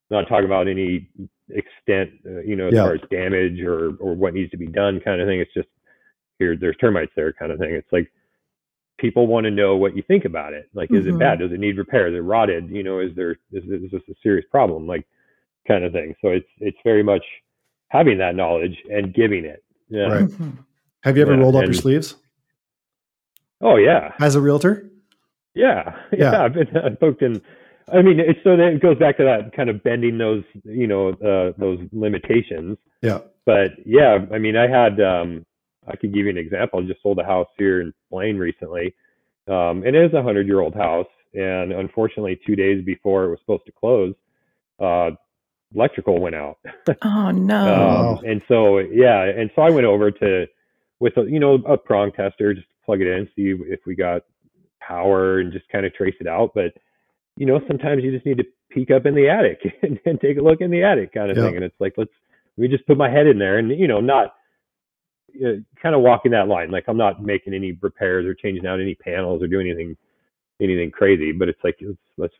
Not talking about any extent, uh, you know, as yeah. far as damage or or what needs to be done, kind of thing. It's just here there's termites there, kind of thing. It's like people want to know what you think about it. Like, is mm-hmm. it bad? Does it need repair? Is it rotted? You know, is there is, is this a serious problem? Like, kind of thing. So it's it's very much having that knowledge and giving it. Yeah. Right. Have you ever yeah, rolled up and, your sleeves? Oh yeah. As a realtor? Yeah. Yeah. yeah I've been I've booked in I mean, it's so that it goes back to that kind of bending those, you know, uh, those limitations. Yeah. But yeah, I mean, I had um, I could give you an example. I just sold a house here in Blaine recently. Um, it is a hundred year old house, and unfortunately, two days before it was supposed to close, uh, electrical went out. oh no! Um, and so yeah, and so I went over to with a you know a prong tester just to plug it in, see if we got power, and just kind of trace it out. But you know, sometimes you just need to peek up in the attic and, and take a look in the attic, kind of yep. thing. And it's like let's let me just put my head in there, and you know, not uh, kind of walking that line. Like I'm not making any repairs or changing out any panels or doing anything anything crazy, but it's like let's, let's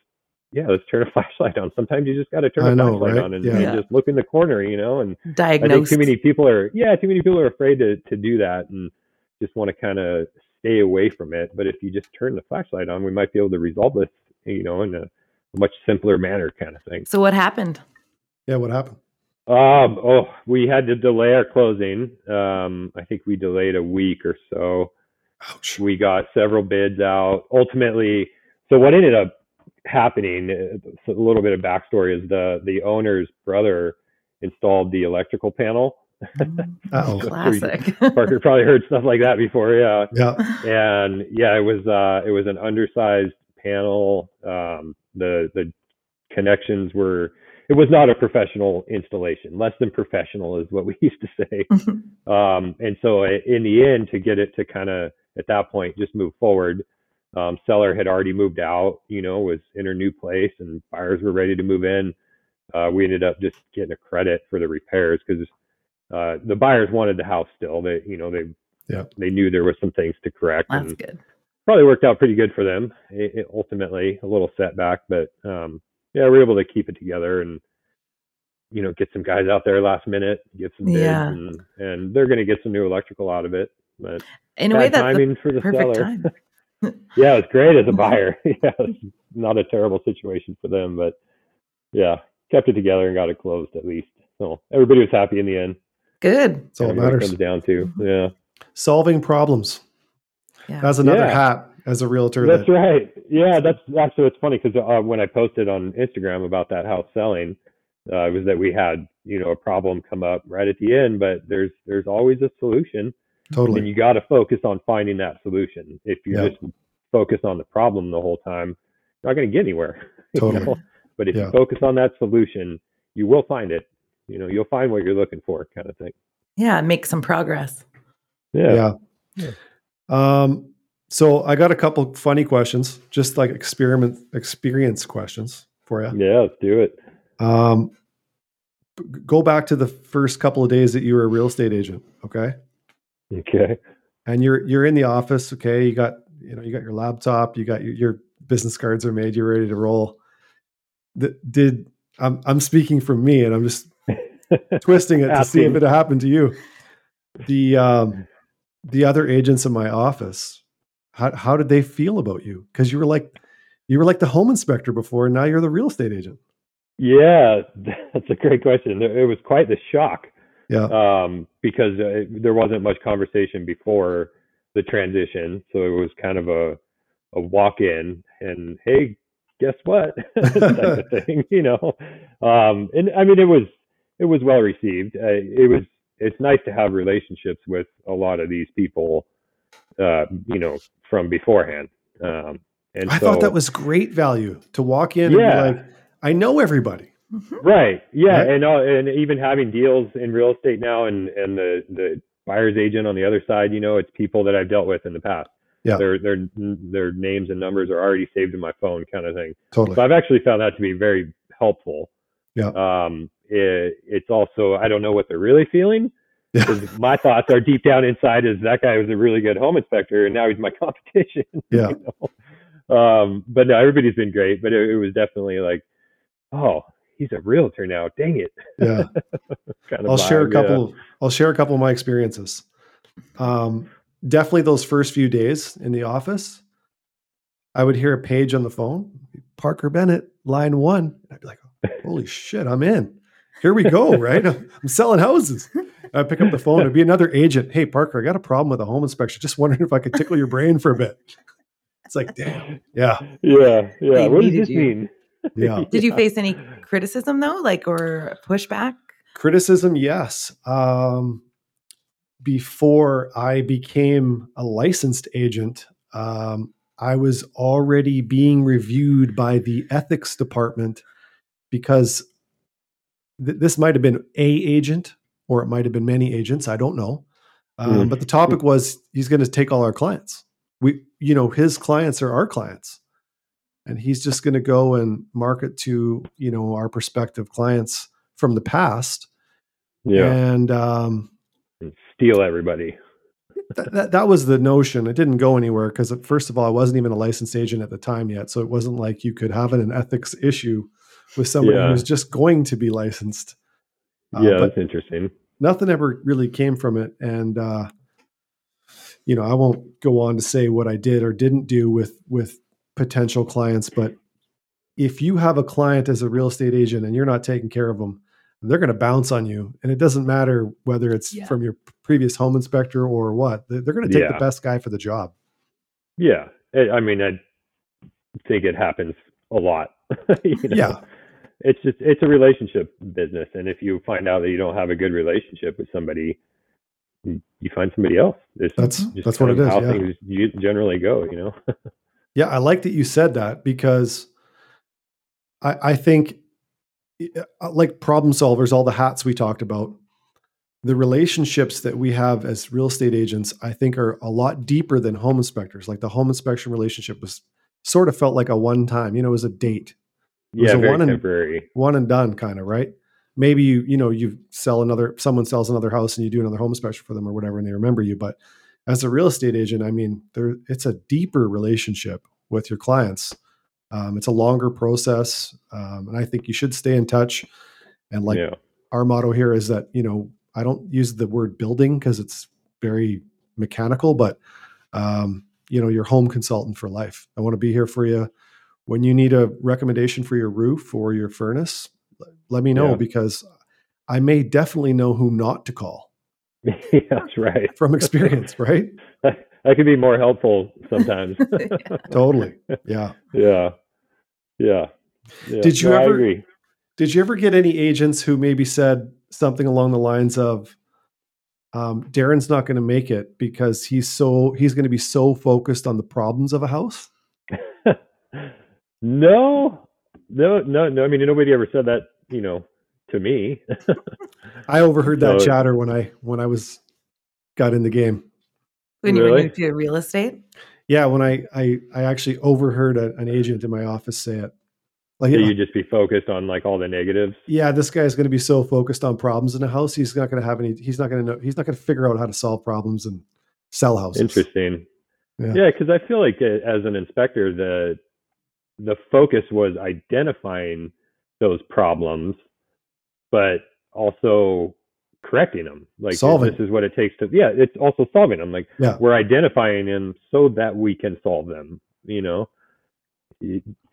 yeah, let's turn a flashlight on. Sometimes you just got to turn I a know, flashlight right? on and, yeah. and, just look in the corner, you know. And Diagnosed. I think too many people are yeah, too many people are afraid to to do that and just want to kind of stay away from it. But if you just turn the flashlight on, we might be able to resolve this, you know, in a much simpler manner, kind of thing. So what happened? Yeah, what happened? Um, oh, we had to delay our closing. Um, I think we delayed a week or so. Ouch. We got several bids out. Ultimately, so what ended up happening, a little bit of backstory is the the owner's brother installed the electrical panel. Oh, classic. Parker probably heard stuff like that before, yeah. Yeah. And yeah, it was uh it was an undersized panel. Um the the connections were it was not a professional installation. Less than professional is what we used to say. Mm-hmm. Um, and so in the end, to get it to kind of at that point just move forward, um, seller had already moved out. You know, was in her new place, and buyers were ready to move in. Uh, we ended up just getting a credit for the repairs because uh, the buyers wanted the house still. They, you know, they yeah. they knew there was some things to correct. That's and good. Probably worked out pretty good for them. It, it ultimately, a little setback, but um, yeah, we're able to keep it together and you know get some guys out there last minute, get some bids, yeah. and, and they're going to get some new electrical out of it. But in a way, that's timing for the seller. yeah, it's great as a buyer. yeah, it's not a terrible situation for them, but yeah, kept it together and got it closed at least. So everybody was happy in the end. Good. That's all that matters. Comes down to yeah, solving problems. Yeah. That's another yeah. hat as a realtor. That's that, right. Yeah, that's actually it's funny because uh, when I posted on Instagram about that house selling, uh, it was that we had you know a problem come up right at the end, but there's there's always a solution. Totally. And you got to focus on finding that solution. If you yep. just focus on the problem the whole time, you're not going to get anywhere. Totally. You know? But if yeah. you focus on that solution, you will find it. You know, you'll find what you're looking for, kind of thing. Yeah, make some progress. Yeah. yeah. Um, so I got a couple funny questions, just like experiment experience questions for you. Yeah, let's do it. Um, go back to the first couple of days that you were a real estate agent. Okay. Okay. And you're you're in the office. Okay. You got you know you got your laptop. You got your, your business cards are made. You're ready to roll. The, did I'm I'm speaking from me, and I'm just twisting it to see if it happened to you. The um, the other agents in my office how how did they feel about you? Because you were like you were like the home inspector before, and now you're the real estate agent. Yeah, that's a great question. It was quite the shock. Yeah. Um, because uh, there wasn't much conversation before the transition, so it was kind of a a walk in and hey, guess what type of thing, you know. Um, and I mean, it was it was well received. Uh, it was it's nice to have relationships with a lot of these people, uh, you know, from beforehand. Um, and I so, thought that was great value to walk in Yeah. and be like, I know everybody. Mhm. right. Yeah, Right? and uh, and even having deals in real estate now, and and the the buyer's agent on the other side, you know, it's people that I've dealt with in the past. Yeah. Their their their names and numbers are already saved in my phone, kind of thing. Totally. So I've actually found that to be very helpful. Yeah. Um, it, it's also I don't know what they're really feeling. Yeah. my thoughts are deep down inside is that guy was a really good home inspector and now he's my competition. Yeah. you know? Um, but no, everybody's been great. But it, it was definitely like, oh, he's a realtor now. Dang it. Yeah. kind of I'll share a vibe, yeah. couple. I'll share a couple of my experiences. Um, definitely those first few days in the office, I would hear a page on the phone, Parker Bennett, line one. I'd be like, "Holy shit, I'm in! Here we go!" Right? I'm, I'm selling houses. I'd pick up the phone. It'd be another agent. Hey, Parker, I got a problem with a home inspection. Just wondering if I could tickle your brain for a bit. It's like, damn, yeah, Yeah. Yeah. They What does this you. mean? Yeah. Did you face any criticism though, like or pushback? criticism yes um, before i became a licensed agent um, i was already being reviewed by the ethics department because th- this might have been a agent or it might have been many agents i don't know um, Mm. but the topic was he's going to take all our clients we you know his clients are our clients and he's just going to go and market to you know our prospective clients from the past Yeah. and um, And steal everybody. that, that, that was the notion. It didn't go anywhere because, first of all, I wasn't even a licensed agent at the time yet. So it wasn't like you could have an ethics issue with somebody Yeah. who's just going to be licensed. Uh, yeah. That's interesting. nothing ever really came from it. And, uh, you know, I won't go on to say what I did or didn't do with, with potential clients, but if you have a client as a real estate agent and you're not taking care of them, they're going to bounce on you. And it doesn't matter whether it's Yeah. from your previous home inspector or what, They- they're going to take the best guy for the job. Yeah. I I mean, I think it happens a lot. you know? Yeah. It's just, it's a relationship business. And if you find out that you don't have a good relationship with somebody, you you find somebody else. It's That's, just that's what kind it of is. How Yeah. things u- generally go, you know? Yeah. I like that you said that because I, I think uh, like problem solvers, all the hats we talked about, the relationships that we have as real estate agents, I think are a lot deeper than home inspectors. Like the home inspection relationship was sort of felt like a one time, you know, it was a date, was yeah. a Very one and- temporary. one and done kind of, right? Maybe you, you know, you sell another, someone sells another house and you do another home inspection for them or whatever, and they remember you. But as a real estate agent, I mean, there, it's a deeper relationship with your clients. Um, it's a longer process. Um, and I think you should stay in touch. And like yeah. our motto here is that you know i don't use the word building because it's very mechanical but um, you know your home consultant for life i want to be here for you when you need a recommendation for your roof or your furnace let me know Yeah. because i may definitely know who not to call yeah. That's right. from experience right that can be more helpful sometimes. totally yeah yeah. Yeah. Yeah. Did you No, I ever- agree. did you ever get any agents who maybe said something along the lines of um, Darin's not going to make it because he's so he's going to be so focused on the problems of a house no, no, no, no. I mean, nobody ever said that, you know, to me. I overheard that So- chatter when I when I was got in the game. when you were Really? new to real estate? Yeah, when I I, I actually overheard a, an agent in my office say it. Like, So you just be focused on like all the negatives. yeah, this guy's going to be so focused on problems in a house, he's not going to have any. He's not going to know. He's not going to figure out how to solve problems and sell houses. Interesting. Yeah. Yeah, because I feel like uh, as an inspector, the the focus was identifying those problems, but also correcting them. Like Solving. this is what it takes to. Yeah, it's also solving them. Like Yeah. we're identifying them so that we can solve them. You know,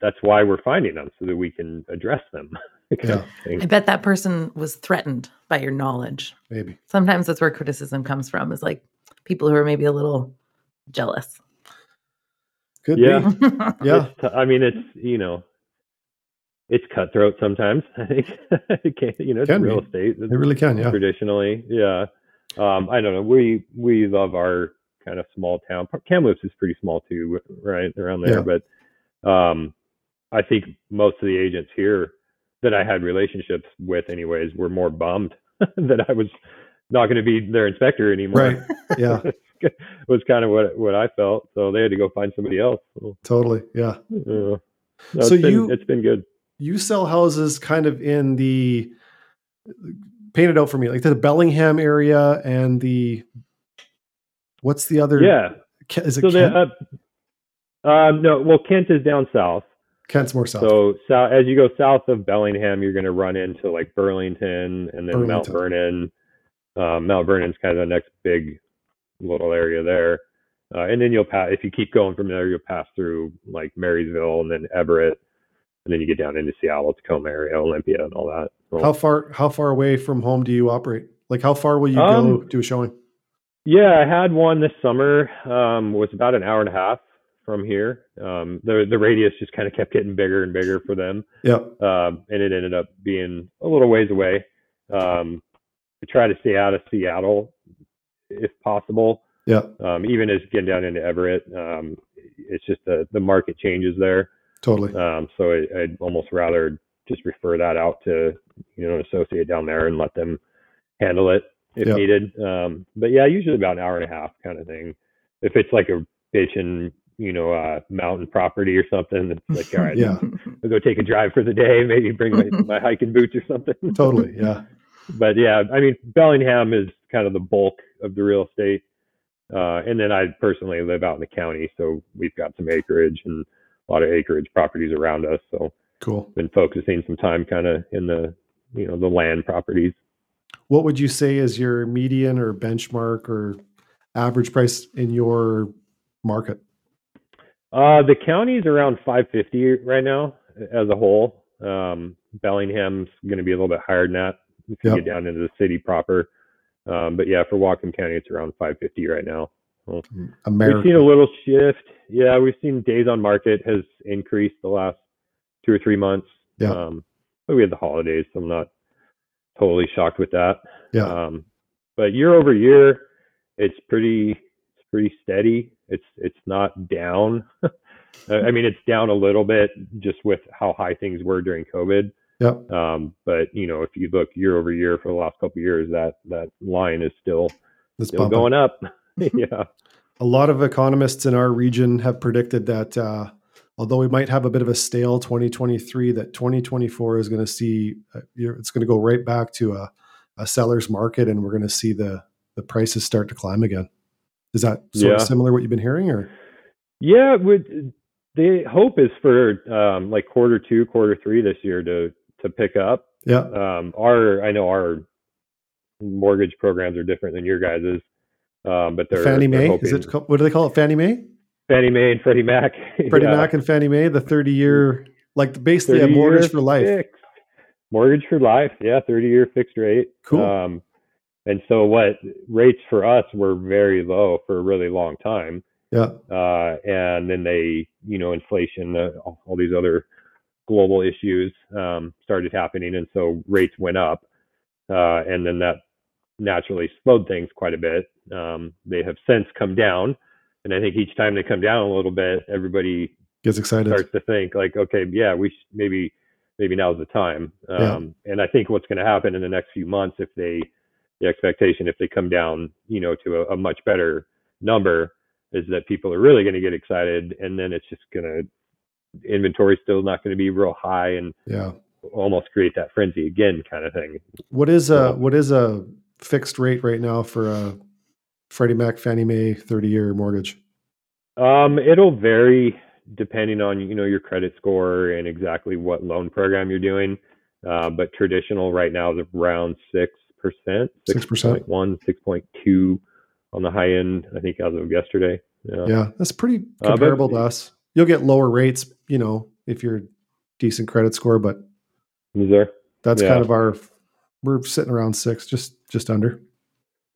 that's why we're finding them so that we can address them. Yeah. I bet that person was threatened by your knowledge. Maybe. Sometimes that's where criticism comes from, is like people who are maybe a little jealous. Could Yeah. be. Yeah. It's t- I mean, it's you know, it's cutthroat sometimes. I think it can, you know, it's Can real be. estate. They really can. Yeah. traditionally, yeah. um, I don't know. We we love our kind of small town. Kamloops is pretty small too, right around there. Yeah. But um, I think most of the agents here that I had relationships with, anyways, were more bummed that I was not going to be their inspector anymore. Right. Yeah, was kind of what what I felt. So they had to go find somebody else. Totally. Yeah. no, So it's been, you- it's been good. You sell houses kind of in the paint it out for me, like the Bellingham area and the what's the other? Yeah. Is it So Kent? uh, um, no, well, Kent is down south. Kent's more south. So, so as you go south of Bellingham, you're going to run into like Burlington and then Mount Burlington. Vernon. Um, Mount Vernon's kind of the next big little area there. Uh, and then you'll pass, if you keep going from there, you'll pass through like Marysville and then Everett. And then you get down into Seattle, Tacoma area, Olympia, and all that. So, how far how far away from home do you operate? Like how far will you go Um, do a showing? Yeah, I had one this summer. Um, was about an hour and a half from here. Um, the the radius just kind of kept getting bigger and bigger for them, Yeah. um, and it ended up being a little ways away. Um, to try to stay out of Seattle if possible. Yeah. Um, even as getting down into Everett, um, it's just the the market changes there. Totally. Um, so I, I'd almost rather just refer that out to you know an associate down there and let them handle it if Yep. needed. Um, but yeah, usually about an hour and a half kind of thing. If it's like a bitchin', you know, uh, mountain property or something, it's like all right, Yeah. I'll go take a drive for the day, maybe bring my, my hiking boots or something. Totally. Yeah. but yeah, I mean, Bellingham is kind of the bulk of the real estate. Uh, and then I personally live out in the county, so we've got some acreage and a lot of acreage properties around us. So Cool. been focusing some time kind of in the, you know, the land properties. What would you say is your median or benchmark or average price in your market? Uh, the county's around 550 right now as a whole. Um, Bellingham's going to be a little bit higher than that if you Yep. get down into the city proper. Um, but yeah, for Whatcom County, it's around 550 right now. We've seen a little shift. Yeah, we've seen days on market has increased the last two or three months. Yeah. Um, but we had the holidays, so I'm not totally shocked with that. Yeah. Um, but year over year, it's pretty it's pretty steady. It's it's not down. I mean, it's down a little bit just with how high things were during COVID. Yep. Um, but you know, if you look year over year for the last couple of years, that that line is still It's still bumping. going up. yeah. A lot of economists in our region have predicted that uh, although we might have a bit of a stale 2023, that 2024 is going to see uh, you're- it's going to go right back to a, a seller's market, and we're going to see the the prices start to climb again. Is that sort of similar what you've been hearing, or Yeah, would the hope is for um, like quarter two, quarter three this year to to pick up. yeah, Um, our I know our mortgage programs are different than your guys's, um, but they're Fannie they're Mae? Is it what do they call it? Fannie Mae? Fannie Mae and Freddie Mac. Freddie Yeah. Mac and Fannie Mae, the 30 year, like basically a mortgage for life. fixed. Mortgage for life, yeah, thirty year fixed rate. Cool. Um, and so what rates for us were very low for a really long time. Yeah, uh, and then they, you know, inflation, uh, all all these other global issues um, started happening, and so rates went up, uh, and then that naturally slowed things quite a bit. Um, they have since come down, and I think each time they come down a little bit, everybody gets excited. starts to think like, okay, yeah, we sh- maybe maybe now's the time. Yeah. Um, And I think what's going to happen in the next few months, if they the expectation, if they come down, you know, to a, a much better number, is that people are really going to get excited, and then it's just going to inventory still not going to be real high, and Yeah. almost create that frenzy again, kind of thing. What is a what is a fixed rate right now for a Freddie Mac Fannie Mae 30 year mortgage? Um, it'll vary depending on you know your credit score and exactly what loan program you're doing. Uh, but traditional right now is around six percent, 6%. 6.1, 6.2 on the high end. I think as of yesterday. Yeah. Yeah, that's pretty Uh, but- comparable to us. You'll get lower rates, you know, if you're decent credit score, but Is there? that's Yeah. kind of our we're sitting around six, just just under.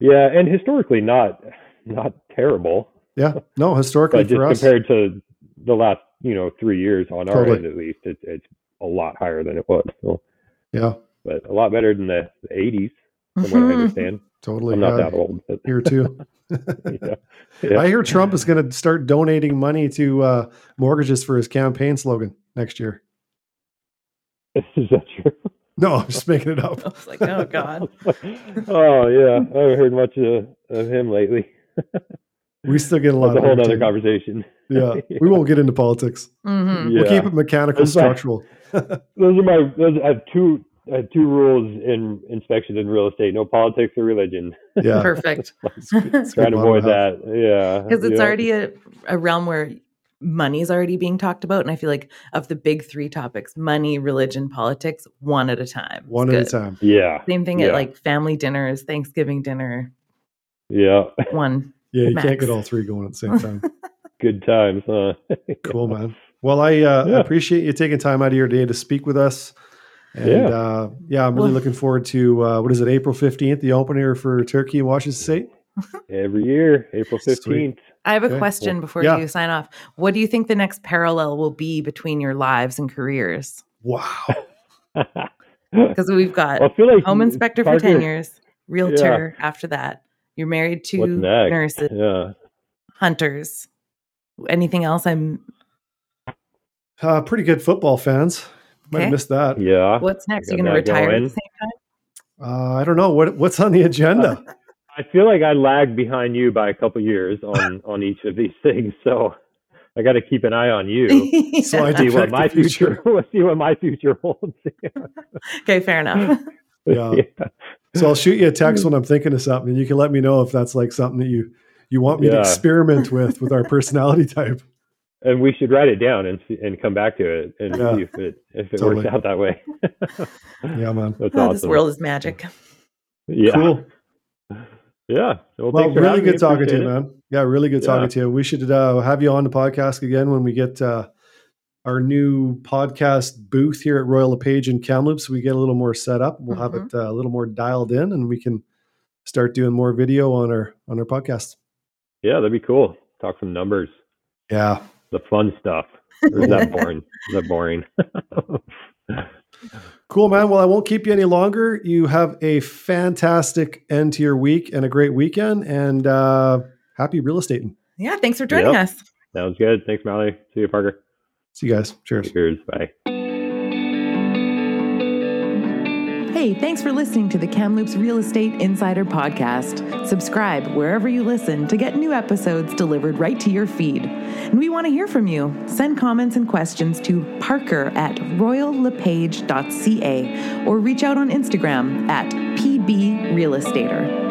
Yeah, and historically not not terrible, Yeah, no, historically but just for us, compared to the last you know three years on our end at least, it's it's a lot higher than it was. So, yeah, but a lot better than the, the 80s, from what I understand. Totally. I'm not that old. But Here too. yeah. Yeah. I hear Trump is going to start donating money to uh, mortgages for his campaign slogan next year. Is that true? No, I'm just making it up. I was like, oh God. oh yeah, I haven't heard much of, of him lately. We still get a lot That's a of whole other conversation. Yeah, we won't get into politics. hmm Yeah. We'll keep it mechanical, That's right. structural. Those are my. Those, I have two. I have two rules in inspection in real estate: no politics or religion. Yeah, Perfect. It's good- Trying to avoid that. Yeah, Because it's yeah. already a, a realm where money's already being talked about. And I feel like of the big three topics, money, religion, politics, one at a time. one at a time. Yeah, Same thing Yeah. at like family dinners, Thanksgiving dinner, yeah. one. Yeah, you can't get all three going at the same time. Good times, huh? cool, man. Well, I uh, Yeah. appreciate you taking time out of your day to speak with us. And Yeah. uh, yeah, I'm really Well- looking forward to uh, what is it, April 15th, the opener for Turkey in Washington State. Every year, April Sweet. Fifteenth. I have a Okay. question Well, before yeah. you sign off. What do you think the next parallel will be between your lives and careers? Wow. Because we've got I feel like home inspector for 10 years, realtor after that. You're married to nurses, Yeah. hunters. Anything else I'm Uh, pretty good football fans. Might Okay. have missed that. Yeah. what's next? got You're gonna that retire at the same time? Uh, I don't know what what's on the agenda. I feel like I lagged behind you by a couple years on on each of these things, so I got to keep an eye on you. So I see what my future. future. Let's see what my future holds. okay, fair enough. Yeah. So I'll shoot you a text mm. when I'm thinking of something, and you can let me know if that's like something that you you want me to experiment with with our personality type. and we should write it down and see, and come back to it and Yeah. see if it if it Totally. works out that way. Yeah, man. That's Oh, awesome. This world is magic. yeah. Cool. Yeah. Well, Well, really good talking to you, man. Yeah, really good Yeah. talking to you. We should uh, have you on the podcast again when we get uh, our new podcast booth here at Royal LePage in Kamloops. We get a little more set up. We'll have Mhm. it uh, a little more dialed in, and we can start doing more video on our on our podcast. Yeah, that'd be cool. Talk some numbers, Yeah, the fun stuff. Or is that boring? Is that boring? cool, man. Well, I won't keep you any longer. You have a fantastic end to your week and a great weekend, and uh, happy real estating. Yeah, thanks for joining Yep. us. Sounds good. Thanks, Molly. See you, Parker. See you guys. Cheers. Cheers. Bye. Hey, thanks for listening to the Kamloops Real Estate Insider Podcast. Subscribe wherever you listen to get new episodes delivered right to your feed. And we want to hear from you. Send comments and questions to parker at royallepage.ca or reach out on Instagram at pbrealestater.